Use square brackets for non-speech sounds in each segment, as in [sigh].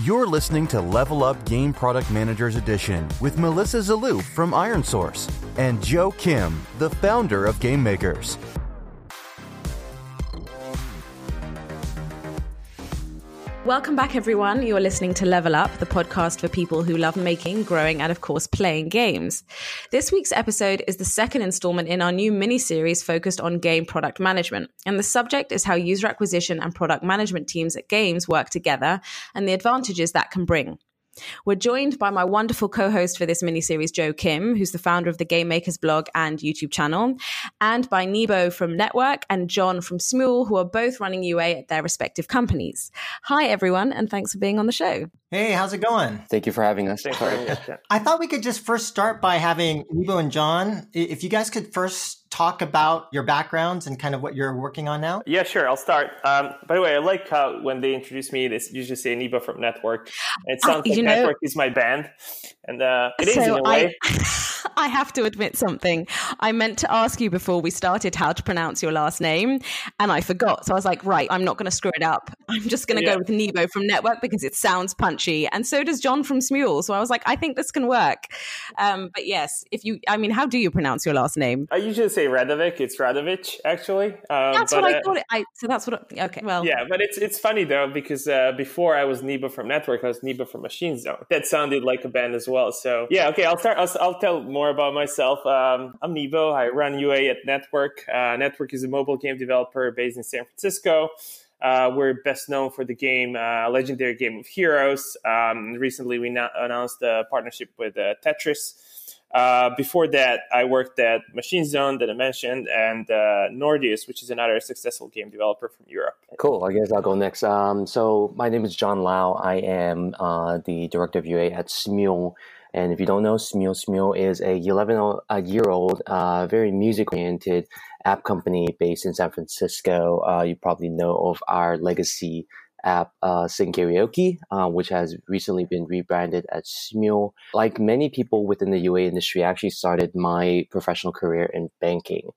You're listening to Level Up Game Product Managers Edition with Melissa Zalou from ironSource and Joe Kim, the founder of Game Welcome back, everyone. You're listening to Level Up, the podcast for people who love making, growing, and of course, playing games. This week's episode is the second installment in our new mini series focused on game product management. And the subject is how user acquisition and product management teams at games work together and the advantages that can bring. We're joined by my wonderful co host for this miniseries, Joe Kim, who's the founder of the Game Makers blog and YouTube channel, and by Nebo from N3TWORK and John from Smule, who are both running UA at their respective companies. Hi, everyone, and thanks for being on the show. Hey, how's it going? Thank you for having us. I thought we could just first start by having Nebo and John. If you guys could first talk about your backgrounds and kind of what you're working on now? Yeah, sure. I'll start. Um, by the way, I like how when they introduce me, they usually say Nebo from N3TWORK. It sounds uh, like know, N3TWORK is my band, and uh, it so is in a way. I, [laughs] I have to admit something. I meant to ask you before we started how to pronounce your last name, and I forgot. So I was like, right, I'm not going to screw it up. I'm just going to yeah. go with Nebo from N3TWORK because it sounds punchy, and so does John from Smule. So I was like, I think this can work. Um, but yes, if you, I mean, how do you pronounce your last name? I usually say Radovic. It's Radovic, actually. Um, that's but, what I uh, thought. It, I, so that's what. okay, well. Yeah, but it's it's funny though because uh, before I was Nebo from N3TWORK, I was Nebo from Machine Zone. That sounded like a band as well. So yeah, okay. I'll start. I'll, I'll tell more about myself. Um, I'm Nebo. I run UA at N3TWORK. Uh, N3TWORK is a mobile game developer based in San Francisco. Uh, we're best known for the game uh, Legendary Game of Heroes. Um, recently, we na- announced a partnership with uh, Tetris. Uh, before that, I worked at Machine Zone that I mentioned, and uh, Nordeus, which is another successful game developer from Europe. Cool. I guess I'll go next. Um, so my name is John Lau. I am uh, the director of UA at Smule. And if you don't know, Smule, Smule is a 11 a year old, very music oriented app company based in San Francisco. Uh, you probably know of our legacy app uh, Sing Karaoke, uh, which has recently been rebranded as Smule. Like many people within the UA industry, I actually started my professional career in banking.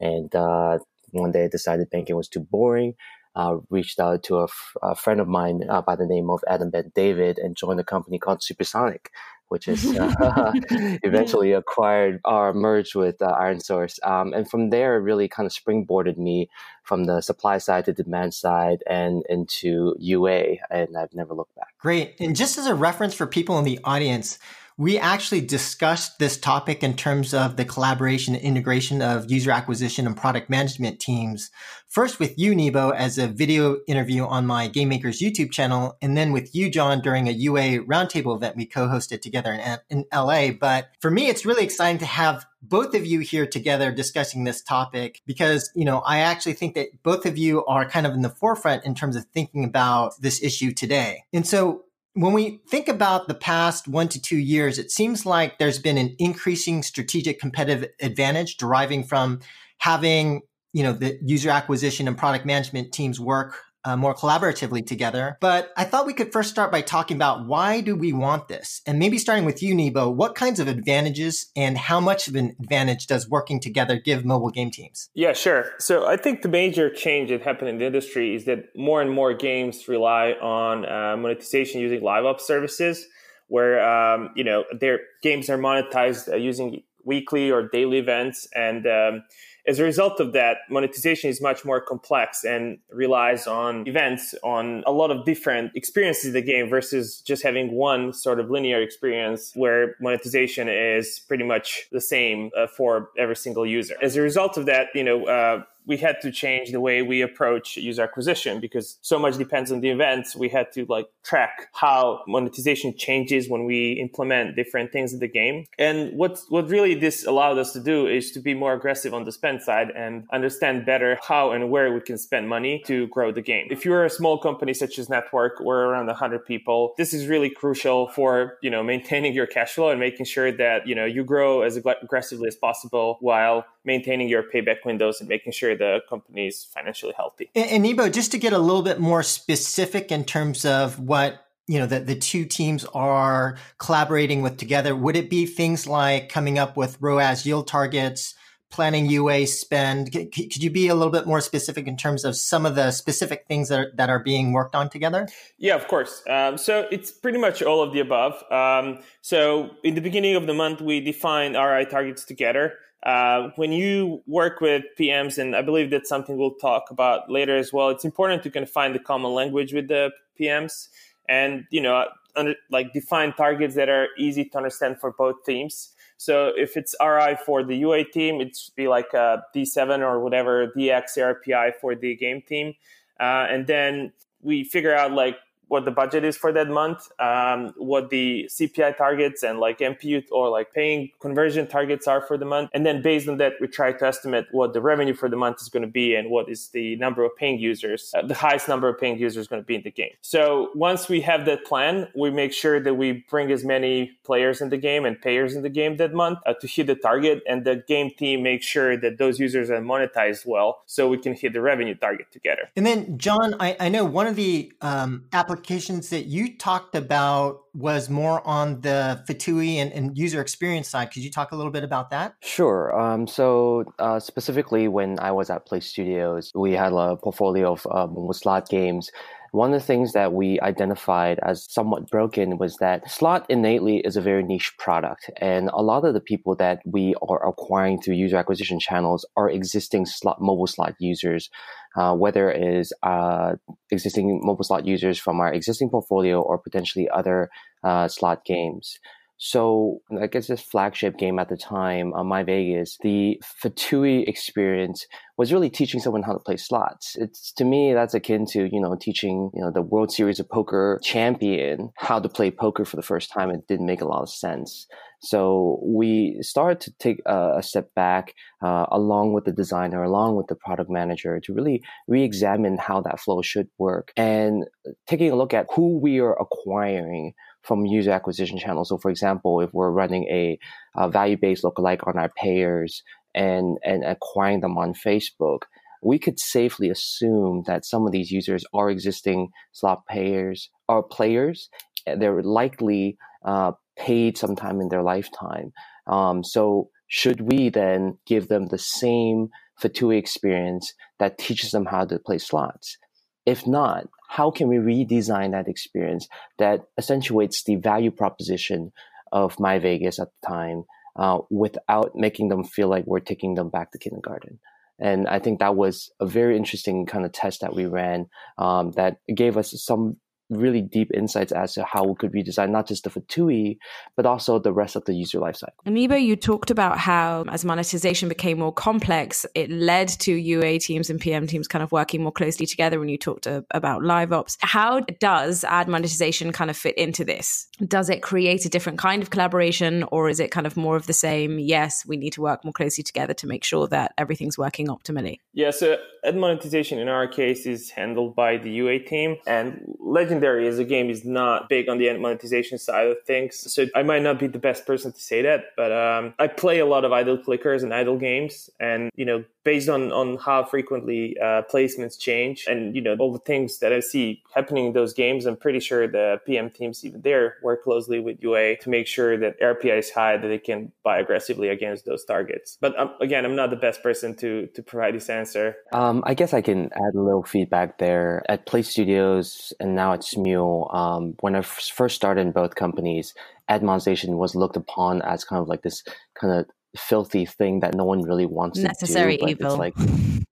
And uh, one day I decided banking was too boring. Uh, reached out to a, f- a friend of mine uh, by the name of Adam Ben David and joined a company called Supersonic, which is [laughs] uh, [laughs] eventually acquired or merged with uh, ironSource. Um, and from there, it really kind of springboarded me from the supply side to demand side and into UA, and I've never looked back. Great. And just as a reference for people in the audience, we actually discussed this topic in terms of the collaboration and integration of user acquisition and product management teams. First with you, Nebo, as a video interview on my Game Makers YouTube channel, and then with you, John, during a UA roundtable event we co-hosted together in, in LA. But for me, it's really exciting to have both of you here together discussing this topic because, you know, I actually think that both of you are kind of in the forefront in terms of thinking about this issue today. And so when we think about the past one to two years, it seems like there's been an increasing strategic competitive advantage deriving from having, you know, the user acquisition and product management teams work uh, more collaboratively together. But I thought we could first start by talking about why do we want this? And maybe starting with you, Nebo, what kinds of advantages and how much of an advantage does working together give mobile game teams? Yeah, sure. So I think the major change that happened in the industry is that more and more games rely on uh, monetization using live ops services where, um, you know, their games are monetized uh, using weekly or daily events and um, as a result of that, monetization is much more complex and relies on events, on a lot of different experiences in the game versus just having one sort of linear experience where monetization is pretty much the same uh, for every single user. As a result of that, you know, uh, we had to change the way we approach user acquisition because so much depends on the events. We had to like track how monetization changes when we implement different things in the game. And what what really this allowed us to do is to be more aggressive on the spend side and understand better how and where we can spend money to grow the game. If you're a small company such as N3TWORK, we're around 100 people. This is really crucial for, you know, maintaining your cash flow and making sure that, you know, you grow as aggressively as possible while maintaining your payback windows and making sure the company is financially healthy. And, and Nebo, just to get a little bit more specific in terms of what you know that the two teams are collaborating with together, would it be things like coming up with ROAS yield targets? planning UA spend. Could you be a little bit more specific in terms of some of the specific things that are, that are being worked on together? Yeah, of course. Um, so it's pretty much all of the above. Um, so in the beginning of the month, we define ROI targets together. Uh, when you work with PMs, and I believe that's something we'll talk about later as well, it's important to kind of find the common language with the PMs and, you know, under, like define targets that are easy to understand for both teams. So if it's RI for the UA team, it's be like a D7 or whatever DX ARPI for the game team. Uh, and then we figure out like what the budget is for that month, um, what the CPI targets and like MPU or like paying conversion targets are for the month. And then based on that, we try to estimate what the revenue for the month is going to be and what is the number of paying users, uh, the highest number of paying users going to be in the game. So once we have that plan, we make sure that we bring as many players in the game and payers in the game that month uh, to hit the target. And the game team makes sure that those users are monetized well so we can hit the revenue target together. And then, John, I, I know one of the um, applications applications that you talked about was more on the FTUE and, and, user experience side. Could you talk a little bit about that? Sure. Um, so uh, specifically, when I was at Play Studios, we had a portfolio of um, slot games one of the things that we identified as somewhat broken was that slot innately is a very niche product. And a lot of the people that we are acquiring through user acquisition channels are existing slot, mobile slot users, uh, whether it is uh, existing mobile slot users from our existing portfolio or potentially other uh, slot games. So I guess this flagship game at the time, uh, My Vegas, the FTUE experience was really teaching someone how to play slots. It's to me that's akin to you know teaching you know the World Series of Poker champion how to play poker for the first time. It didn't make a lot of sense. So we started to take a, a step back, uh, along with the designer, along with the product manager, to really re-examine how that flow should work, and taking a look at who we are acquiring from user acquisition channels. So, for example, if we're running a, a value-based lookalike on our payers and and acquiring them on Facebook, we could safely assume that some of these users are existing slot payers or players. They're likely uh, paid sometime in their lifetime. Um, so, should we then give them the same FTUE experience that teaches them how to play slots? If not, how can we redesign that experience that accentuates the value proposition of My Vegas at the time uh, without making them feel like we're taking them back to kindergarten? And I think that was a very interesting kind of test that we ran um, that gave us some really deep insights as to how we could redesign not just the FTUE, but also the rest of the user lifecycle. Nebo, you talked about how as monetization became more complex, it led to UA teams and PM teams kind of working more closely together when you talked to, about live ops. How does ad monetization kind of fit into this? Does it create a different kind of collaboration or is it kind of more of the same? Yes, we need to work more closely together to make sure that everything's working optimally. Yeah, so ad monetization in our case is handled by the UA team and Legend Legendary as a game is not big on the monetization side of things. So I might not be the best person to say that, but um, I play a lot of idle clickers and idle games. And, you know, based on, on how frequently uh, placements change and, you know, all the things that I see happening in those games, I'm pretty sure the PM teams even there work closely with UA to make sure that RPI is high, that they can buy aggressively against those targets. But um, again, I'm not the best person to, to provide this answer. Um, I guess I can add a little feedback there. At Play Studios and now at Smule, um, when I first started in both companies, ad monetization was looked upon as kind of like this kind of filthy thing that no one really wants necessary to do. evil. It's like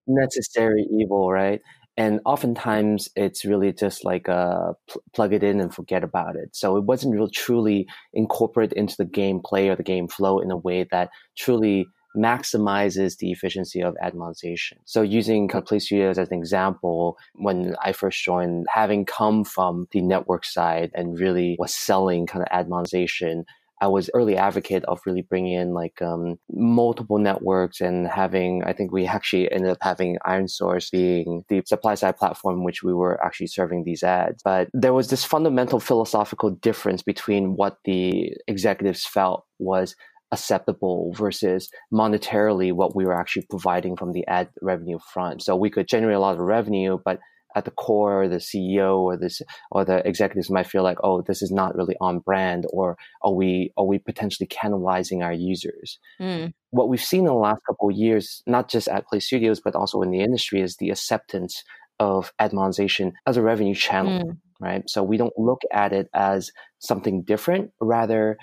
necessary evil, right? And oftentimes it's really just like uh, pl- plug it in and forget about it. So it wasn't really truly incorporated into the gameplay or the game flow in a way that truly maximizes the efficiency of ad monetization. So using Complete Studios as an example, when I first joined, having come from the network side and really was selling kind of ad monetization, I was early advocate of really bringing in like um, multiple networks and having. I think we [laughs] actually ended up having ironSource being the supply side platform which we were actually serving these ads. But there was this fundamental philosophical difference between what the executives felt was acceptable versus monetarily what we were actually providing from the ad revenue front. So we could generate a lot of revenue, but at the core, or the CEO or this or the executives might feel like, oh, this is not really on brand, or are we are we potentially cannibalizing our users? Mm. What we've seen in the last couple of years, not just at Play Studios but also in the industry, is the acceptance of ad monetization as a revenue channel. Mm. Right. So we don't look at it as something different. Rather,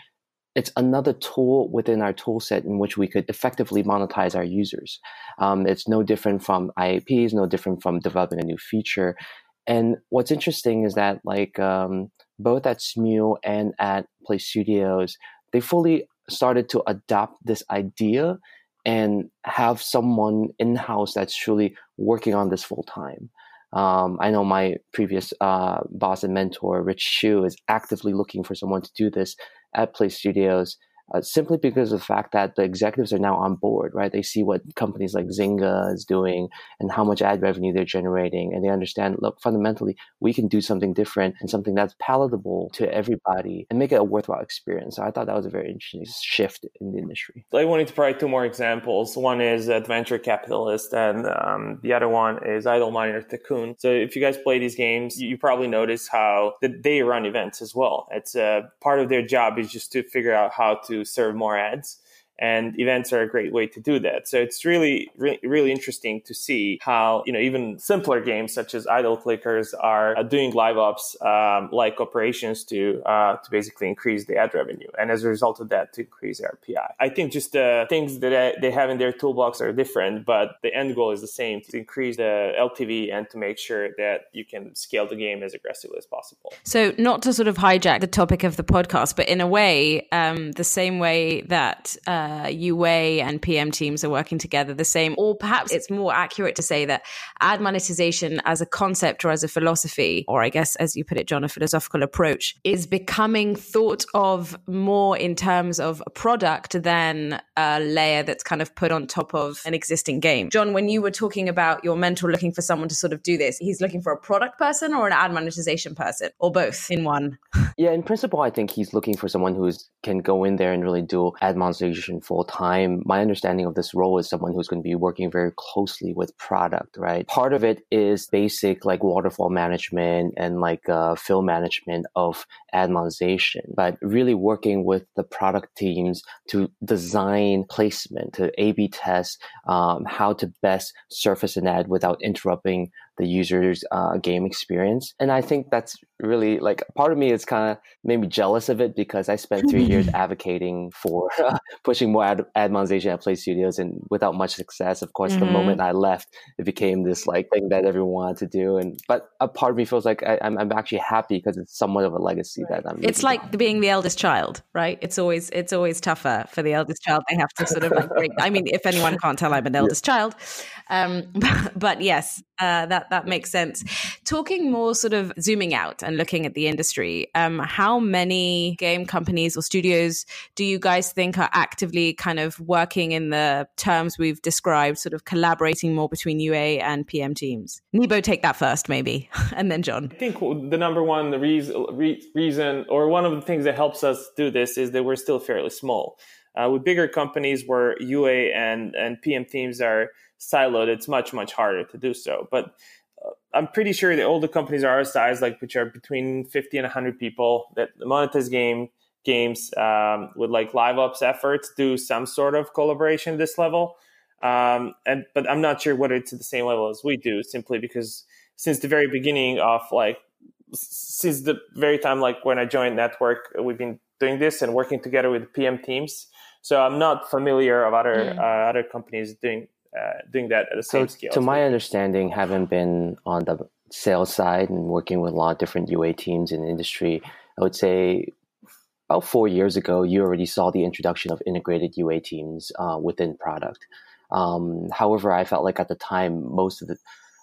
it's another tool within our tool set in which we could effectively monetize our users. Um, it's no different from IAPs, no different from developing a new feature. And what's interesting is that like um, both at Smule and at Play Studios, they fully started to adopt this idea and have someone in house that's truly working on this full time. Um, I know my previous uh, boss and mentor, Rich Shu, is actively looking for someone to do this at Play Studios uh, simply because of the fact that the executives are now on board, right? They see what companies like Zynga is doing and how much ad revenue they're generating, and they understand, look, fundamentally, we can do something different and something that's palatable to everybody and make it a worthwhile experience. So I thought that was a very interesting shift in the industry. I wanted to provide two more examples. One is Adventure Capitalist, and um, the other one is Idle Miner Tycoon. So if you guys play these games, you probably notice how they run events as well. It's uh, part of their job is just to figure out how to serve more ads and events are a great way to do that. So it's really, really, really interesting to see how you know even simpler games such as idle clickers are uh, doing live ops um, like operations to uh, to basically increase the ad revenue, and as a result of that, to increase RPI. I think just the things that they have in their toolbox are different, but the end goal is the same: to increase the LTV and to make sure that you can scale the game as aggressively as possible. So, not to sort of hijack the topic of the podcast, but in a way, um, the same way that. Uh, uh, UA and PM teams are working together the same, or perhaps it's more accurate to say that ad monetization as a concept or as a philosophy, or I guess as you put it, John, a philosophical approach, is becoming thought of more in terms of a product than a layer that's kind of put on top of an existing game. John, when you were talking about your mentor looking for someone to sort of do this, he's looking for a product person or an ad monetization person, or both in one. [laughs] Yeah, in principle, I think he's looking for someone who can go in there and really do ad monetization full time. My understanding of this role is someone who's going to be working very closely with product, right? Part of it is basic like waterfall management and like uh, fill management of ad monetization, but really working with the product teams to design placement, to A B test um, how to best surface an ad without interrupting the user's uh, game experience. And I think that's really like part of me is kind of maybe jealous of it because I spent three years [laughs] advocating for uh, pushing more ad, ad monetization at Play Studios and without much success. Of course, mm-hmm. the moment I left, it became this like thing that everyone wanted to do. And but a part of me feels like I, am I'm, I'm actually happy because it's somewhat of a legacy right. that I'm. It's like on. being the eldest child, right? It's always it's always tougher for the eldest child. They have to sort of like break. I mean, if anyone can't tell, I'm an [laughs] eldest yeah. child. Um, [laughs] but, but yes, uh, that that makes sense. Talking more sort of zooming out and looking at the industry, um, how many game companies or studios do you guys think are actively kind of working in the terms we've described, sort of collaborating more between UA and PM teams? Nebo, take that first, maybe, [laughs] and then John. I think the number one the reason, reason, or one of the things that helps us do this is that we're still fairly small. Uh, with bigger companies where UA and, and PM teams are siloed, it's much, much harder to do so. But uh, I'm pretty sure that all the companies are our size, like which are between 50 and 100 people, that monetize game games um, with like live ops efforts do some sort of collaboration at this level. Um, and but I'm not sure whether it's at the same level as we do, simply because since the very beginning of like since the very time like when I joined N3TWORK, we've been doing this and working together with PM teams. So I'm not familiar of other mm. uh, other companies doing uh, doing that at the same so scale. To my understanding, having been on the sales side and working with a lot of different UA teams in the industry, I would say about four years ago, you already saw the introduction of integrated UA teams uh, within product. Um, however, I felt like at the time, most of the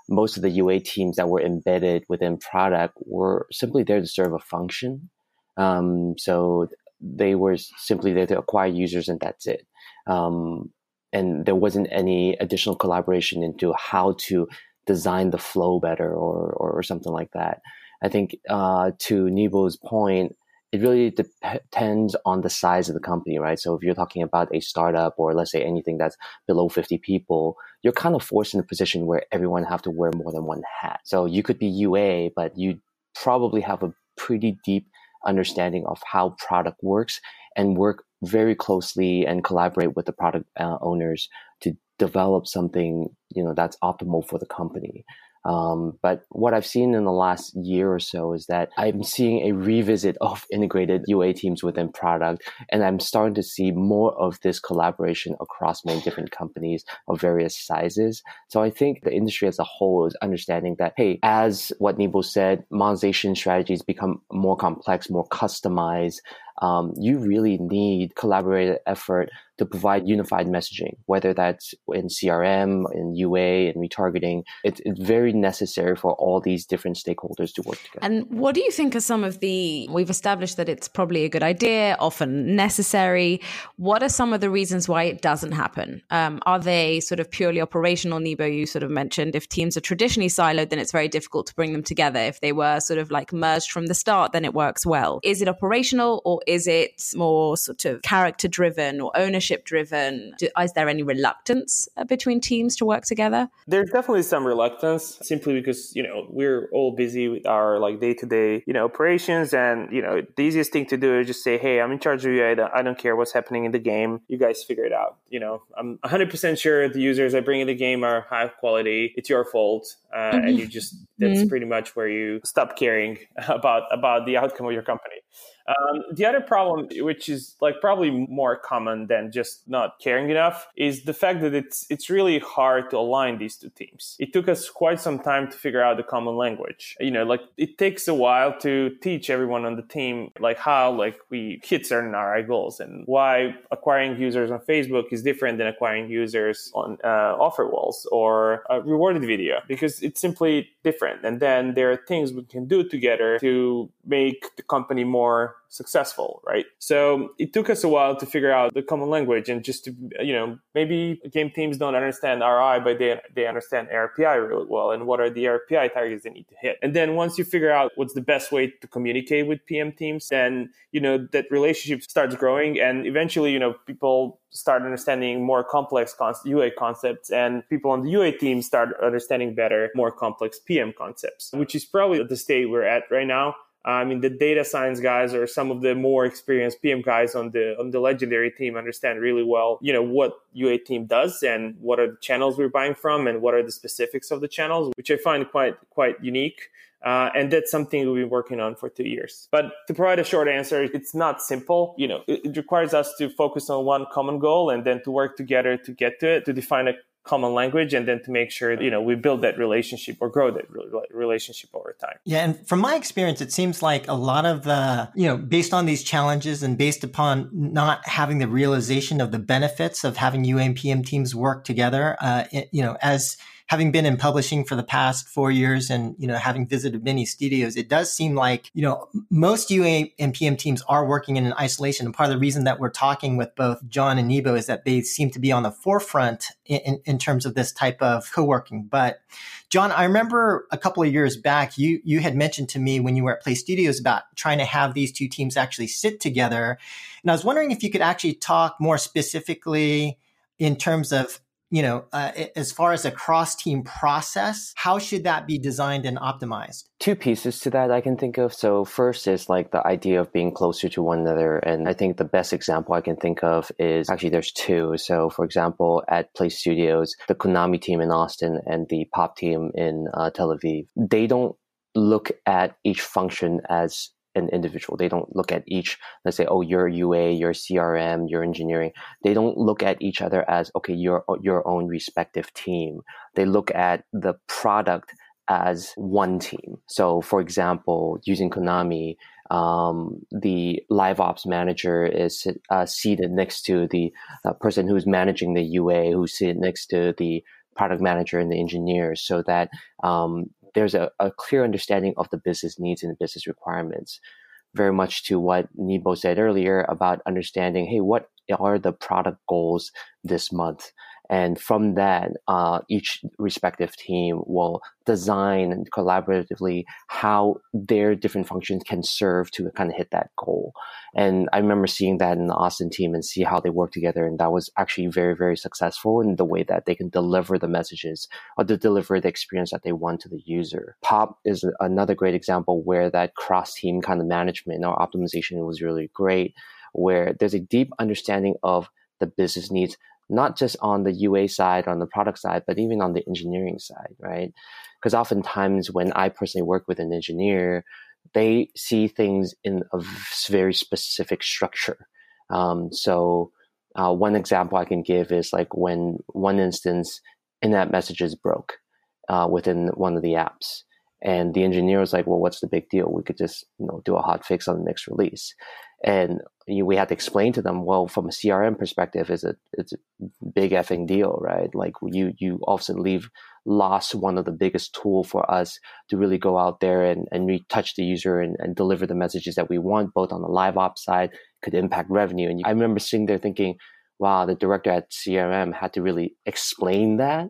most of the UA teams that were embedded within product were simply there to serve a function. Um, so they were simply there to acquire users, and that's it. Um, and there wasn't any additional collaboration into how to design the flow better or, or, or something like that. I think uh, to Nebo's point, it really depends on the size of the company, right? So if you're talking about a startup or let's say anything that's below 50 people, you're kind of forced in a position where everyone have to wear more than one hat. So you could be UA, but you probably have a pretty deep understanding of how product works and work very closely and collaborate with the product uh, owners to develop something you know that's optimal for the company um, but what I've seen in the last year or so is that I'm seeing a revisit of [laughs] integrated UA teams within product, and I'm starting to see more of this collaboration across many different companies of various sizes. So I think the industry as a whole is understanding that, hey, as what Nebo said, monetization strategies become more complex, more customized. Um, you really need collaborative effort to provide unified messaging, whether that's in CRM, in UA, and retargeting. It's, it's very necessary for all these different stakeholders to work together. And what do you think are some of the, we've established that it's probably a good idea, often necessary. What are some of the reasons why it doesn't happen? Um, are they sort of purely operational? Nebo, you sort of mentioned if teams are traditionally siloed, then it's very difficult to bring them together. If they were sort of like merged from the start, then it works well. Is it operational or is it more sort of character driven or ownership? Ownership driven? Is there any reluctance uh, between teams to work together? There's definitely some reluctance simply because, you know, we're all busy with our like day to day, you know, operations. And, you know, the easiest thing to do is just say, hey, I'm in charge of you. I don't, I don't care what's happening in the game. You guys figure it out. You know, I'm 100% sure the users I bring in the game are high quality. It's your fault. Uh, mm-hmm. And you just, that's mm-hmm. pretty much where you stop caring [laughs] about, about the outcome of your company. Um, the other problem, which is like probably more common than just not caring enough, is the fact that it's it's really hard to align these two teams. It took us quite some time to figure out the common language. You know, like it takes a while to teach everyone on the team like how like we hit certain ROI goals and why acquiring users on Facebook is different than acquiring users on uh, offer walls or rewarded video because it's simply different. And then there are things we can do together to make the company more successful, right? So it took us a while to figure out the common language and just to, you know, maybe game teams don't understand RI, but they, they understand RPI really well and what are the RPI targets they need to hit. And then once you figure out what's the best way to communicate with PM teams, then, you know, that relationship starts growing and eventually, you know, people start understanding more complex UA concepts and people on the UA team start understanding better more complex PM concepts, which is probably the state we're at right now. I mean, the data science guys or some of the more experienced PM guys on the on the legendary team understand really well, you know, what UA team does and what are the channels we're buying from and what are the specifics of the channels, which I find quite quite unique. Uh, and that's something we've been working on for two years. But to provide a short answer, it's not simple. You know, it, it requires us to focus on one common goal and then to work together to get to it, to define a common language and then to make sure you know we build that relationship or grow that relationship over time. Yeah and from my experience it seems like a lot of the you know based on these challenges and based upon not having the realization of the benefits of having ua and pm teams work together uh, it, you know as having been in publishing for the past four years and, you know, having visited many studios, it does seem like, you know, most UA and PM teams are working in an isolation. And part of the reason that we're talking with both John and Nebo is that they seem to be on the forefront in, in, in terms of this type of co-working. But John, I remember a couple of years back, you, you had mentioned to me when you were at Play Studios about trying to have these two teams actually sit together. And I was wondering if you could actually talk more specifically in terms of you know, uh, as far as a cross team process, how should that be designed and optimized? Two pieces to that I can think of. So, first is like the idea of being closer to one another. And I think the best example I can think of is actually there's two. So, for example, at Play Studios, the Konami team in Austin and the Pop team in uh, Tel Aviv, they don't look at each function as an individual. They don't look at each, let's say, oh, you're UA, you're CRM, you're engineering. They don't look at each other as, okay, your, your own respective team. They look at the product as one team. So, for example, using Konami, um, the live ops manager is uh, seated next to the uh, person who's managing the UA, who's seated next to the product manager and the engineers, so that um, there's a, a clear understanding of the business needs and the business requirements. Very much to what Nebo said earlier about understanding, hey, what are the product goals this month? And from that, uh, each respective team will design collaboratively how their different functions can serve to kind of hit that goal. And I remember seeing that in the Austin team and see how they work together. And that was actually very, very successful in the way that they can deliver the messages or to deliver the experience that they want to the user. Pop is another great example where that cross team kind of management or optimization was really great, where there's a deep understanding of the business needs not just on the UA side, on the product side, but even on the engineering side, right? Because oftentimes when I personally work with an engineer, they see things in a very specific structure. Um, so uh, one example I can give is like when one instance in-app messages broke uh, within one of the apps. And the engineer was like, well, what's the big deal? We could just, you know, do a hot fix on the next release. And we had to explain to them, well, from a CRM perspective, is it it's a big effing deal, right? Like you you often leave lost one of the biggest tool for us to really go out there and, and retouch the user and, and deliver the messages that we want, both on the live ops side, could impact revenue. And I remember sitting there thinking, wow, the director at CRM had to really explain that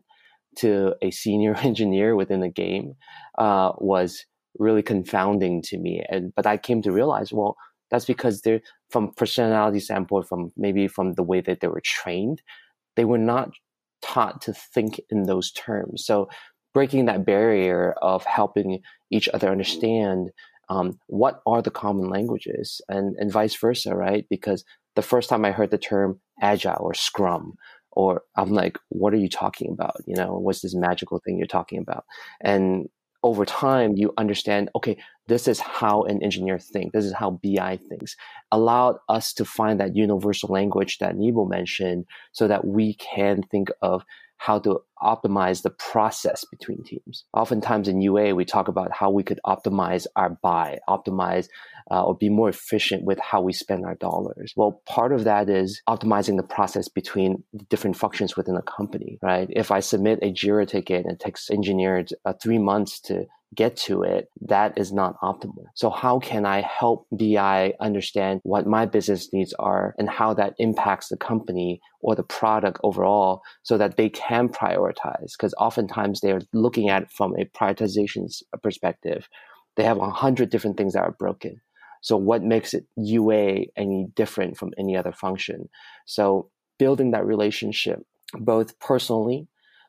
to a senior [laughs] engineer within the game uh, was really confounding to me. And but I came to realize, well, that's because they're from personality standpoint, from maybe from the way that they were trained, they were not taught to think in those terms. So breaking that barrier of helping each other understand um, what are the common languages and, and vice versa, right? Because the first time I heard the term agile or scrum, or I'm like, what are you talking about? You know, what's this magical thing you're talking about? And over time you understand okay this is how an engineer thinks this is how bi thinks allowed us to find that universal language that Nebo mentioned so that we can think of how to optimize the process between teams. Oftentimes in UA, we talk about how we could optimize our buy, optimize uh, or be more efficient with how we spend our dollars. Well, part of that is optimizing the process between the different functions within a company, right? If I submit a Jira ticket and it takes engineers uh, three months to get to it, that is not optimal. So how can I help BI understand what my business needs are and how that impacts the company or the product overall so that they can prioritize? Because oftentimes they're looking at it from a prioritization perspective. They have a hundred different things that are broken. So what makes it UA any different from any other function? So building that relationship both personally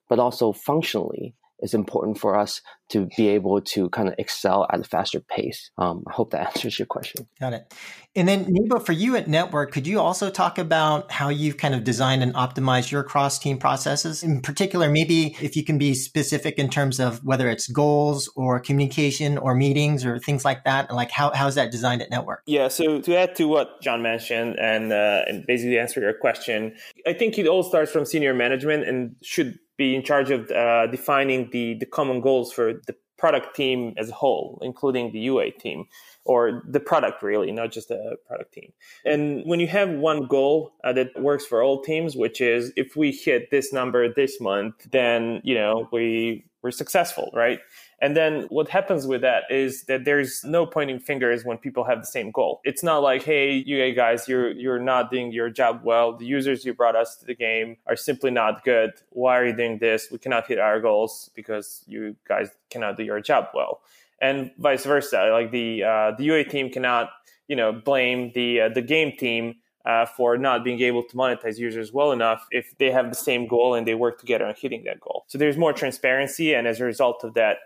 but also functionally is important for us to be able to kind of excel at a faster pace. Um, I hope that [laughs] answers your question. Got it. And then, Nebo, for you at N3TWORK, could you also talk about how you've kind of designed and optimized your cross team processes? In particular, maybe if you can be specific in terms of whether it's goals or communication or meetings or things like that, like how, how's that designed at N3TWORK? Yeah. So to add to what John mentioned and, uh, and basically answer your question, I think it all starts from senior management and should be in charge of uh, defining the, the common goals for the product team as a whole, including the UA team or the product really, not just the product team. And when you have one goal uh, that works for all teams, which is if we hit this number this month, then, you know, we we're successful, right? And then what happens with that is that there's no pointing fingers when people have the same goal. It's not like, hey, you guys, you're you're not doing your job well. The users you brought us to the game are simply not good. Why are you doing this? We cannot hit our goals because you guys cannot do your job well. And vice versa. Like the uh, the UA team cannot, you know, blame the uh, the game team uh, for not being able to monetize users well enough if they have the same goal and they work together on hitting that goal. So there's more transparency, and as a result of that,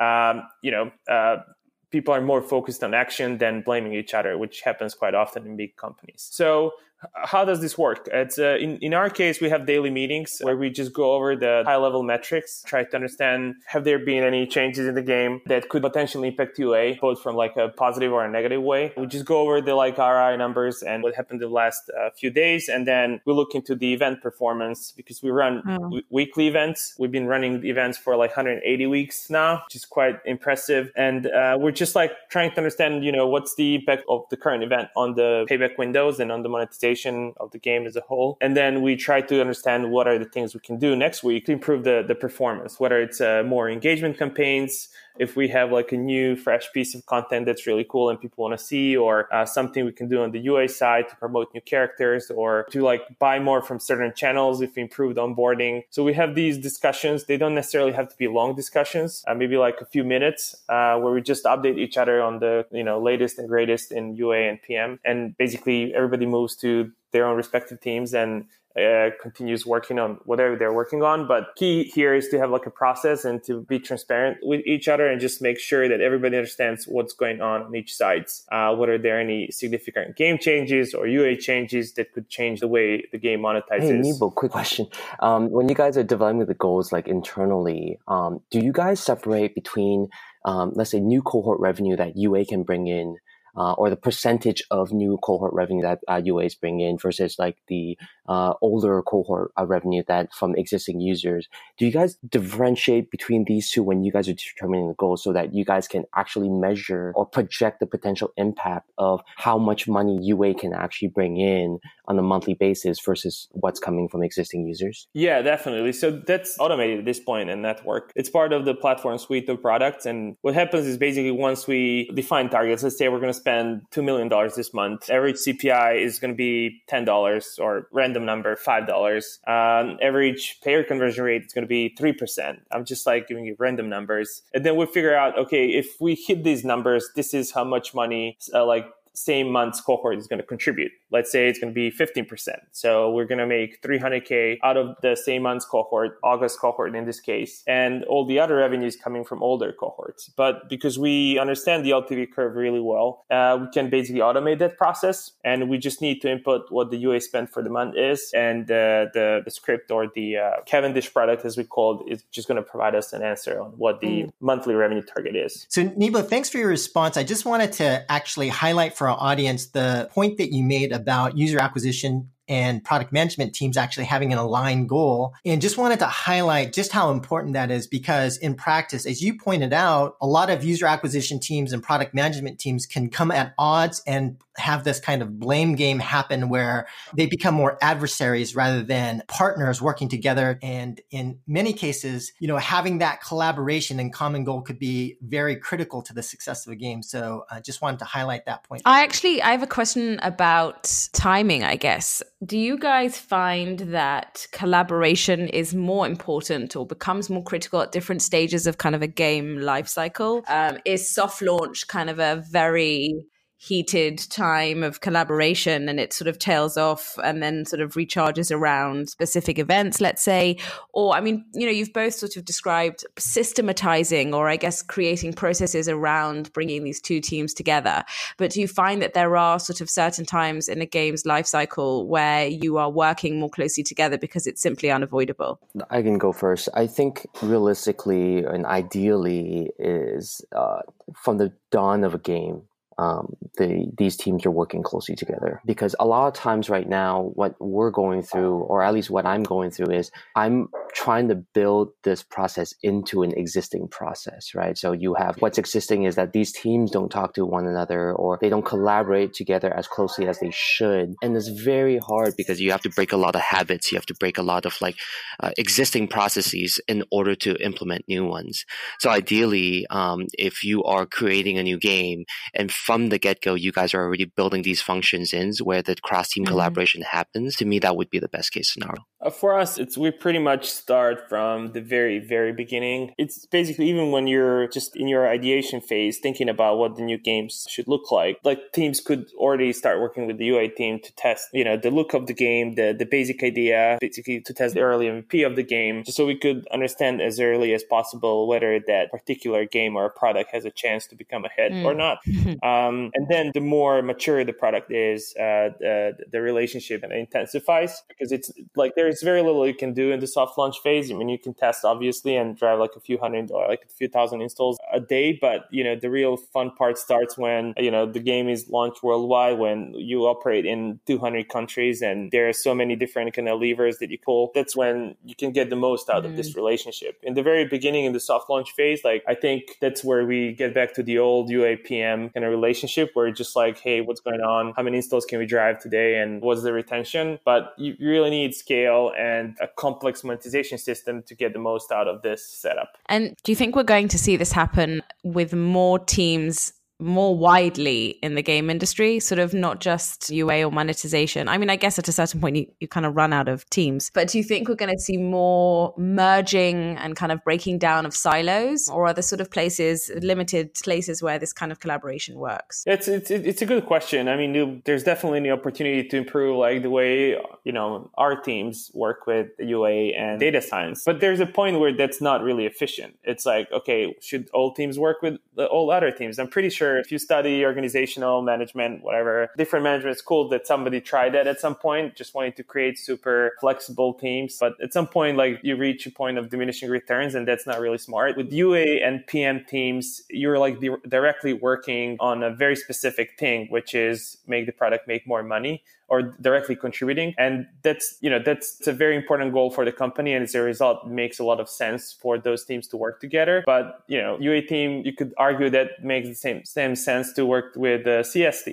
um, you know, uh, people are more focused on action than blaming each other, which happens quite often in big companies. So how does this work? It's uh, in in our case, we have daily meetings where we just go over the high level metrics, try to understand have there been any changes in the game that could potentially impact UA, both from like a positive or a negative way. We just go over the like RI numbers and what happened the last uh, few days, and then we look into the event performance because we run oh. w- weekly events. We've been running events for like 180 weeks now, which is quite impressive, and uh, we're just like trying to understand, you know, what's the impact of the current event on the payback windows and on the monetization of the game as a whole. And then we try to understand what are the things we can do next week to improve the, the performance, whether it's uh, more engagement campaigns, if we have like a new fresh piece of content that's really cool and people want to see or uh, something we can do on the ua side to promote new characters or to like buy more from certain channels if we improved onboarding. So we have these discussions. They don't necessarily have to be long discussions uh, maybe like a few minutes uh, where we just update each other on the you know latest and greatest in ua and pm and basically everybody moves to their own respective teams and uh, continues working on whatever they're working on. But key here is to have like a process and to be transparent with each other and just make sure that everybody understands what's going on on each sides. Uh, whether there are any significant game changes or UA changes that could change the way the game monetizes. Hey, Nebo, quick question. Um, when you guys are developing the goals like internally, um, do you guys separate between, um, let's say, new cohort revenue that UA can bring in uh, or the percentage of new cohort revenue that uh, UAs bring in versus like the uh, older cohort uh, revenue that from existing users. Do you guys differentiate between these two when you guys are determining the goals so that you guys can actually measure or project the potential impact of how much money UA can actually bring in on a monthly basis versus what's coming from existing users? Yeah, definitely. So that's automated at this point in N3TWORK. It's part of the platform suite of products. And what happens is basically once we define targets, let's say we're going to spend $2 million this month, average CPI is going to be $10 or random number, $5. Um, average payer conversion rate is going to be 3%. I'm just like giving you random numbers. And then we figure out, okay, if we hit these numbers, this is how much money uh, like same month's cohort is going to contribute. Let's say it's going to be 15%. So we're going to make 300K out of the same month's cohort, August cohort in this case, and all the other revenues coming from older cohorts. But because we understand the LTV curve really well, uh, we can basically automate that process. And we just need to input what the UA spend for the month is. And uh, the, the script or the uh, Cavendish product, as we called, is just going to provide us an answer on what the mm. monthly revenue target is. So, Nebo, thanks for your response. I just wanted to actually highlight for our audience the point that you made about user acquisition and product management teams actually having an aligned goal. And just wanted to highlight just how important that is because in practice, as you pointed out, a lot of user acquisition teams and product management teams can come at odds and have this kind of blame game happen where they become more adversaries rather than partners working together. And in many cases, you know, having that collaboration and common goal could be very critical to the success of a game. So I uh, just wanted to highlight that point. I actually, I have a question about timing, I guess do you guys find that collaboration is more important or becomes more critical at different stages of kind of a game life cycle? Um, is soft launch kind of a very heated time of collaboration and it sort of tails off and then sort of recharges around specific events, let's say. Or, I mean, you know, you've both sort of described systematizing or I guess creating processes around bringing these two teams together. But do you find that there are sort of certain times in a game's life cycle where you are working more closely together because it's simply unavoidable? I can go first. I think realistically and ideally is uh, from the dawn of a game um, the these teams are working closely together. Because a lot of times right now what we're going through or at least what i'm going through is i'm trying to build this process into an existing process right? So you have what's existing is that these teams don't talk to one another or they don't collaborate together as closely as they should. And it's very hard because you have to break a lot of habits. You have to break a lot of like uh, existing processes in order to implement new ones. So ideally um, if you are creating a new game and from the get go, you guys are already building these functions in where the cross team mm-hmm. collaboration happens. To me, that would be the best case scenario. Uh, for us, it's we pretty much start from the very, very beginning. It's basically even when you're just in your ideation phase, thinking about what the new games should look like. Like teams could already start working with the UI team to test, you know, the look of the game, the the basic idea, basically to test the early MVP of the game, so we could understand as early as possible whether that particular game or product has a chance to become a hit mm. or not. [laughs] Um, and then the more mature the product is, uh, the, the relationship intensifies because it's like there's very little you can do in the soft launch phase. I mean, you can test obviously and drive like a few hundred or like a few thousand installs a day, but you know the real fun part starts when you know the game is launched worldwide, when you operate in 200 countries, and there are so many different kind of levers that you pull. That's when you can get the most out mm. of this mm. relationship. In the very beginning, in the soft launch phase, like I think that's where we get back to the old UAPM kind of relationship relationship where it's just like, hey, what's going on? How many installs can we drive today? And what's the retention? But you really need scale and a complex monetization system to get the most out of this setup. And do you think we're going to see this happen with more teams more widely in the game industry, sort of not just UA or monetization. I mean, I guess at a certain point you, you kind of run out of teams. But do you think we're going to see more merging and kind of breaking down of silos, or are there sort of places, limited places where this kind of collaboration works? It's it's it's a good question. I mean, there's definitely an opportunity to improve like the way you know our teams work with UA and data science. But there's a point where that's not really efficient. It's like, okay, should all teams work with all other teams? I'm pretty sure sure if you study organizational management, whatever, different management schools that somebody tried that at some point, just wanting to create super flexible teams. But at some point, like you reach a point of diminishing returns and that's not really smart. With UA and PM teams, you're like di- directly working on a very specific thing, which is make the product make more money or directly contributing. And that's, you know, that's a very important goal for the company. And as a result, makes a lot of sense for those teams to work together. But, you know, UA team, you could argue that makes the same, same sense to work with the CS,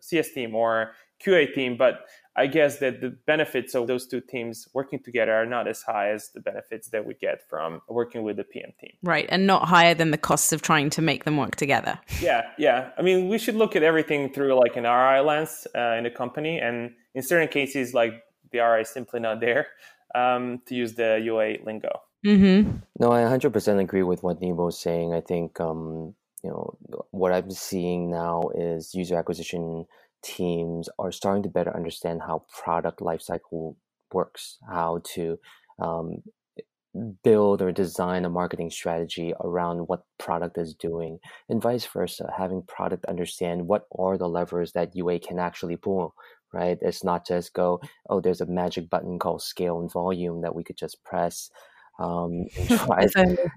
CS team or QA team. But I guess that the benefits of those two teams working together are not as high as the benefits that we get from working with the PM team. Right. And not higher than the costs of trying to make them work together. [laughs] Yeah. Yeah. I mean, we should look at everything through like an RI lens uh, in a company. And in certain cases, like the RI is simply not there um, to use the UA lingo. Mm-hmm. No, I 100% agree with what Nebo is saying. I think, um, you know, what I'm seeing now is user acquisition teams are starting to better understand how product lifecycle works, how to um, build or design a marketing strategy around what product is doing, and vice versa. Having product understand what are the levers that UA can actually pull. Right, it's not just go. Oh, there's a magic button called scale and volume that we could just press um, [laughs]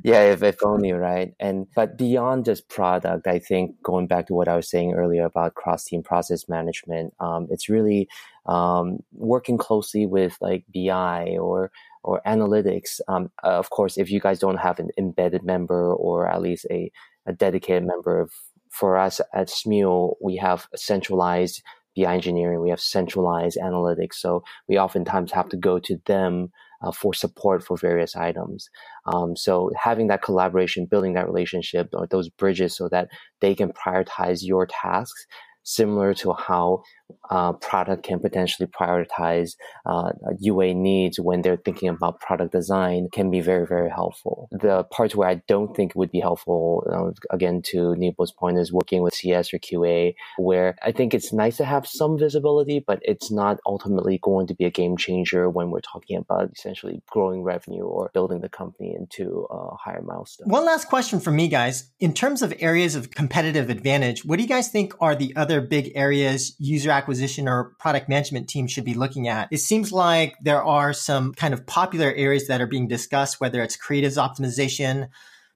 yeah, if, if only, right? And but beyond just product, I think going back to what I was saying earlier about cross team process management, um, it's really um, working closely with like BI or or analytics. Um, of course, if you guys don't have an embedded member or at least a, a dedicated member of, for us at Smule, we have centralized BI engineering, we have centralized analytics. So we oftentimes have to go to them uh, for support for various items. Um, so having that collaboration, building that relationship, or those bridges, so that they can prioritize your tasks, similar to how uh, product can potentially prioritize uh, UA needs when they're thinking about product design can be very, very helpful. The parts where I don't think would be helpful, uh, again, to Nebo's point, is working with CS or QA, where I think it's nice to have some visibility, but it's not ultimately going to be a game changer when we're talking about essentially growing revenue or building the company into a higher milestone. One last question for me, guys. In terms of areas of competitive advantage, what do you guys think are the other big areas user acquisition or product management team should be looking at. It seems like there are some kind of popular areas that are being discussed, whether it's creatives optimization,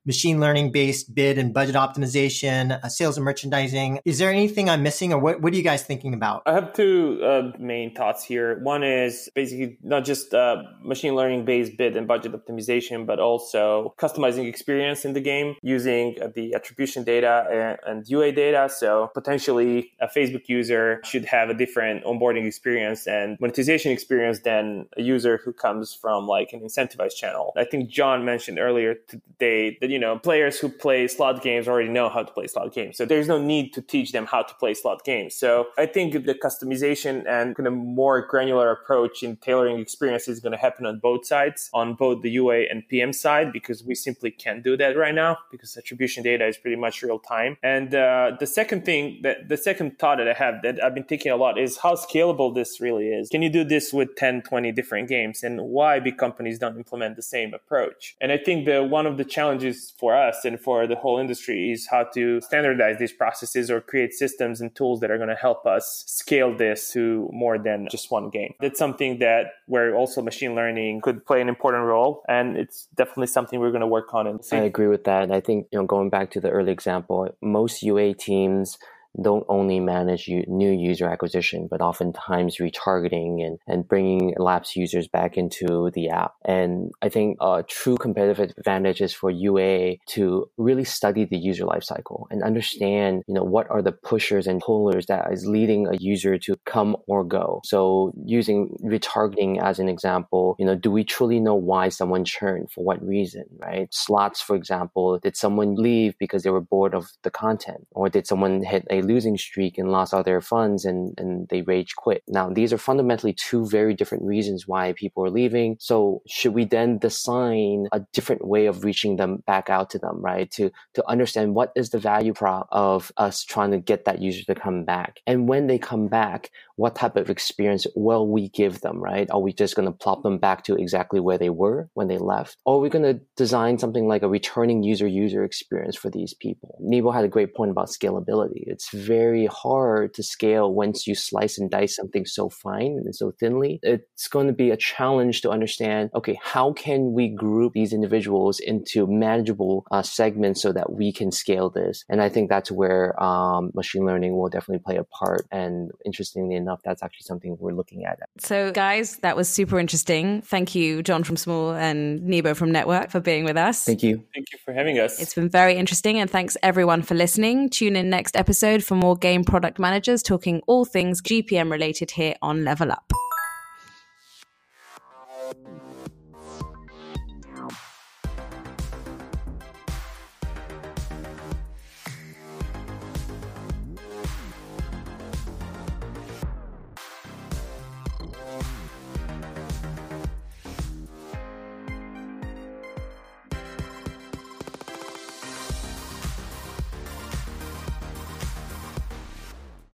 machine learning based bid and budget optimization, uh, sales and merchandising. Is there anything I'm missing or what, what are you guys thinking about? I have two uh, main thoughts here. One is basically not just uh, machine learning based bid and budget optimization, but also customizing experience in the game using the attribution data and, and UA data. So potentially a Facebook user should have a different onboarding experience and monetization experience than a user who comes from like an incentivized channel. I think John mentioned earlier today that you know, players who play slot games already know how to play slot games. So there's no need to teach them how to play slot games. So I think the customization and kind of more granular approach in tailoring experience is going to happen on both sides, on both the UA and PM side, because we simply can't do that right now because attribution data is pretty much real time. And uh, the second thing that the second thought that I have that I've been thinking a lot is how scalable this really is. Can you do this with 10, 20 different games and why big companies don't implement the same approach? And I think the one of the challenges for us and for the whole industry is how to standardize these processes or create systems and tools that are going to help us scale this to more than just one game. That's something that where also machine learning could play an important role. And it's definitely something we're going to work on. And I agree with that. I think, you know, going back to the early example, most UA teams don't only manage new user acquisition, but oftentimes retargeting and, and bringing lapsed users back into the app. And I think a true competitive advantage is for UA to really study the user lifecycle and understand, you know, what are the pushers and pullers that is leading a user to come or go. So using retargeting as an example, you know, do we truly know why someone churned for what reason, right? Slots, for example, did someone leave because they were bored of the content or did someone hit a losing streak and lost all their funds and, and they rage quit? Now, these are fundamentally two very different reasons why people are leaving. So should we then design a different way of reaching them back out to them, right? To, to understand what is the value prop of us trying to get that user to come back. And when they come back, what type of experience will we give them, right? Are we just going to plop them back to exactly where they were when they left? Or are we going to design something like a returning user user experience for these people? Nebo had a great point about scalability. It's very hard to scale once you slice and dice something so fine and so thinly. It's going to be a challenge to understand, okay, how can we group these individuals into manageable uh, segments so that we can scale this? And I think that's where um, machine learning will definitely play a part. And interestingly enough, that's actually something we're looking at. So, guys, that was super interesting. Thank you, John from Smule and Nebo from N3TWORK, for being with us. Thank you. Thank you for having us. It's been very interesting. And thanks, everyone, for listening. Tune in next episode for more game product managers talking all things GPM related here on Level Up.